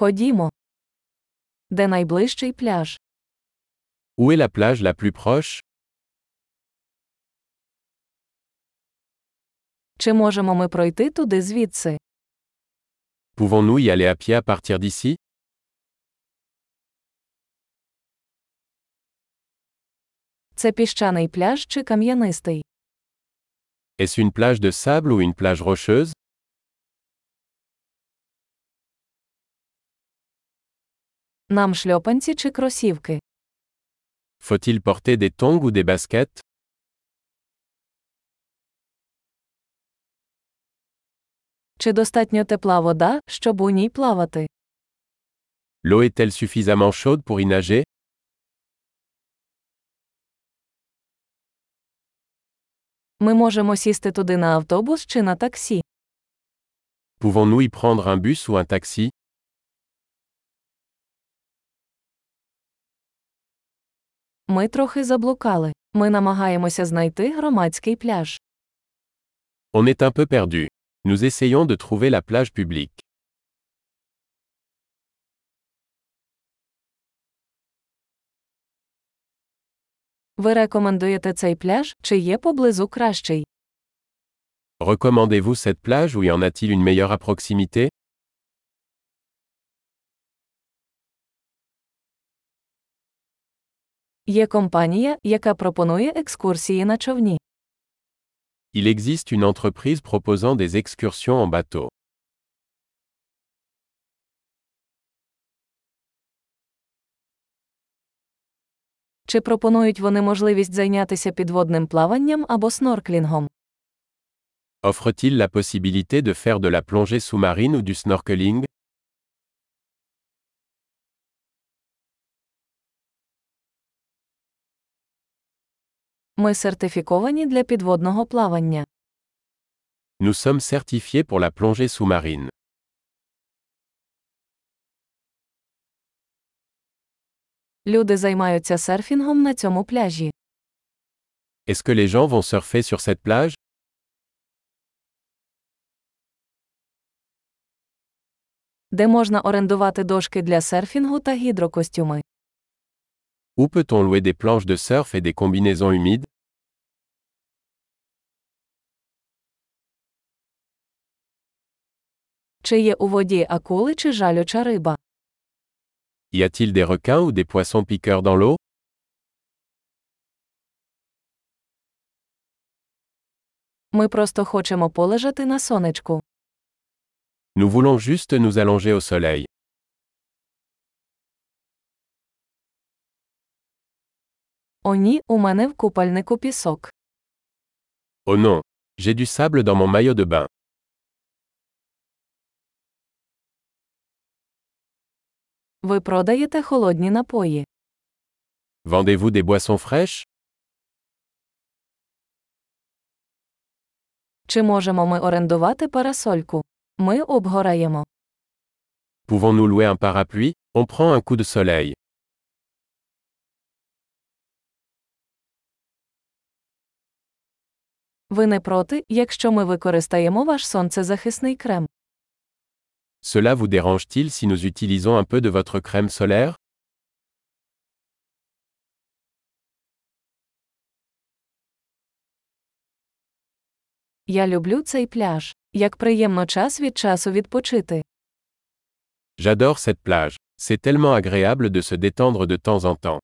Ходімо. Де найближчий пляж? Où est la plage la plus proche Чи можемо ми пройти туди звідси? Pouvons-nous y aller à pied à partir d'ici Це піщаний пляж чи кам'янистий? Est-ce une plage de sable ou une plage rocheuse Нам шльопанці чи кросівки? Faut-il porter des tongs ou des baskets Чи достатньо тепла вода, щоб у ній плавати? L'eau est-elle suffisamment chaude pour y nager Ми можемо сісти туди на автобус чи на таксі. Pouvons-nous y prendre un bus ou un taxi Ми трохи заблукали. Ми намагаємося знайти громадський пляж. On est un peu perdu. Nous essayons de trouver la plage publique. Ви рекомендуєте цей пляж, чи є поблизу кращий? Recommandez-vous cette plage ou y en a-t-il une meilleure à proximité Є компанія, яка пропонує екскурсії на човні. Il existe une entreprise proposant des excursions en bateau. Чи пропонують вони можливість зайнятися підводним плаванням або снорклінгом? Offre-t-il la possibilité de faire de la plongée sous-marine ou du snorkeling Ми сертифіковані для підводного плавання. Nous sommes certifiés pour la plongée sous-marine. Люди займаються серфінгом на цьому пляжі. Est-ce que les gens vont surfer sur cette plage Де можна орендувати дошки для серфінгу та гідрокостюми. Où peut-on louer des planches de surf et des combinaisons humides Чи є у воді акули чи жалюча риба? Y a-t-il des requins ou des poissons piqueurs dans l'eau Ми просто хочемо полежати на сонечку. Nous voulons juste nous allonger au soleil. О ні, у мене в купальнику пісок. Oh non J'ai du sable dans mon maillot de bain. Ви продаєте холодні напої. Vendez-vous des boissons fraîches Чи можемо ми орендувати парасольку? Ми обгораємо. Pouvons-nous louer un parapluie On prend un coup de soleil. Ви не проти, якщо ми використаємо ваш сонцезахисний крем. Cela vous dérange-t-il si nous utilisons un peu de votre crème solaire Я люблю цей пляж. Як приємно час від часу відпочити. J'adore cette plage. C'est tellement agréable de se détendre de temps en temps.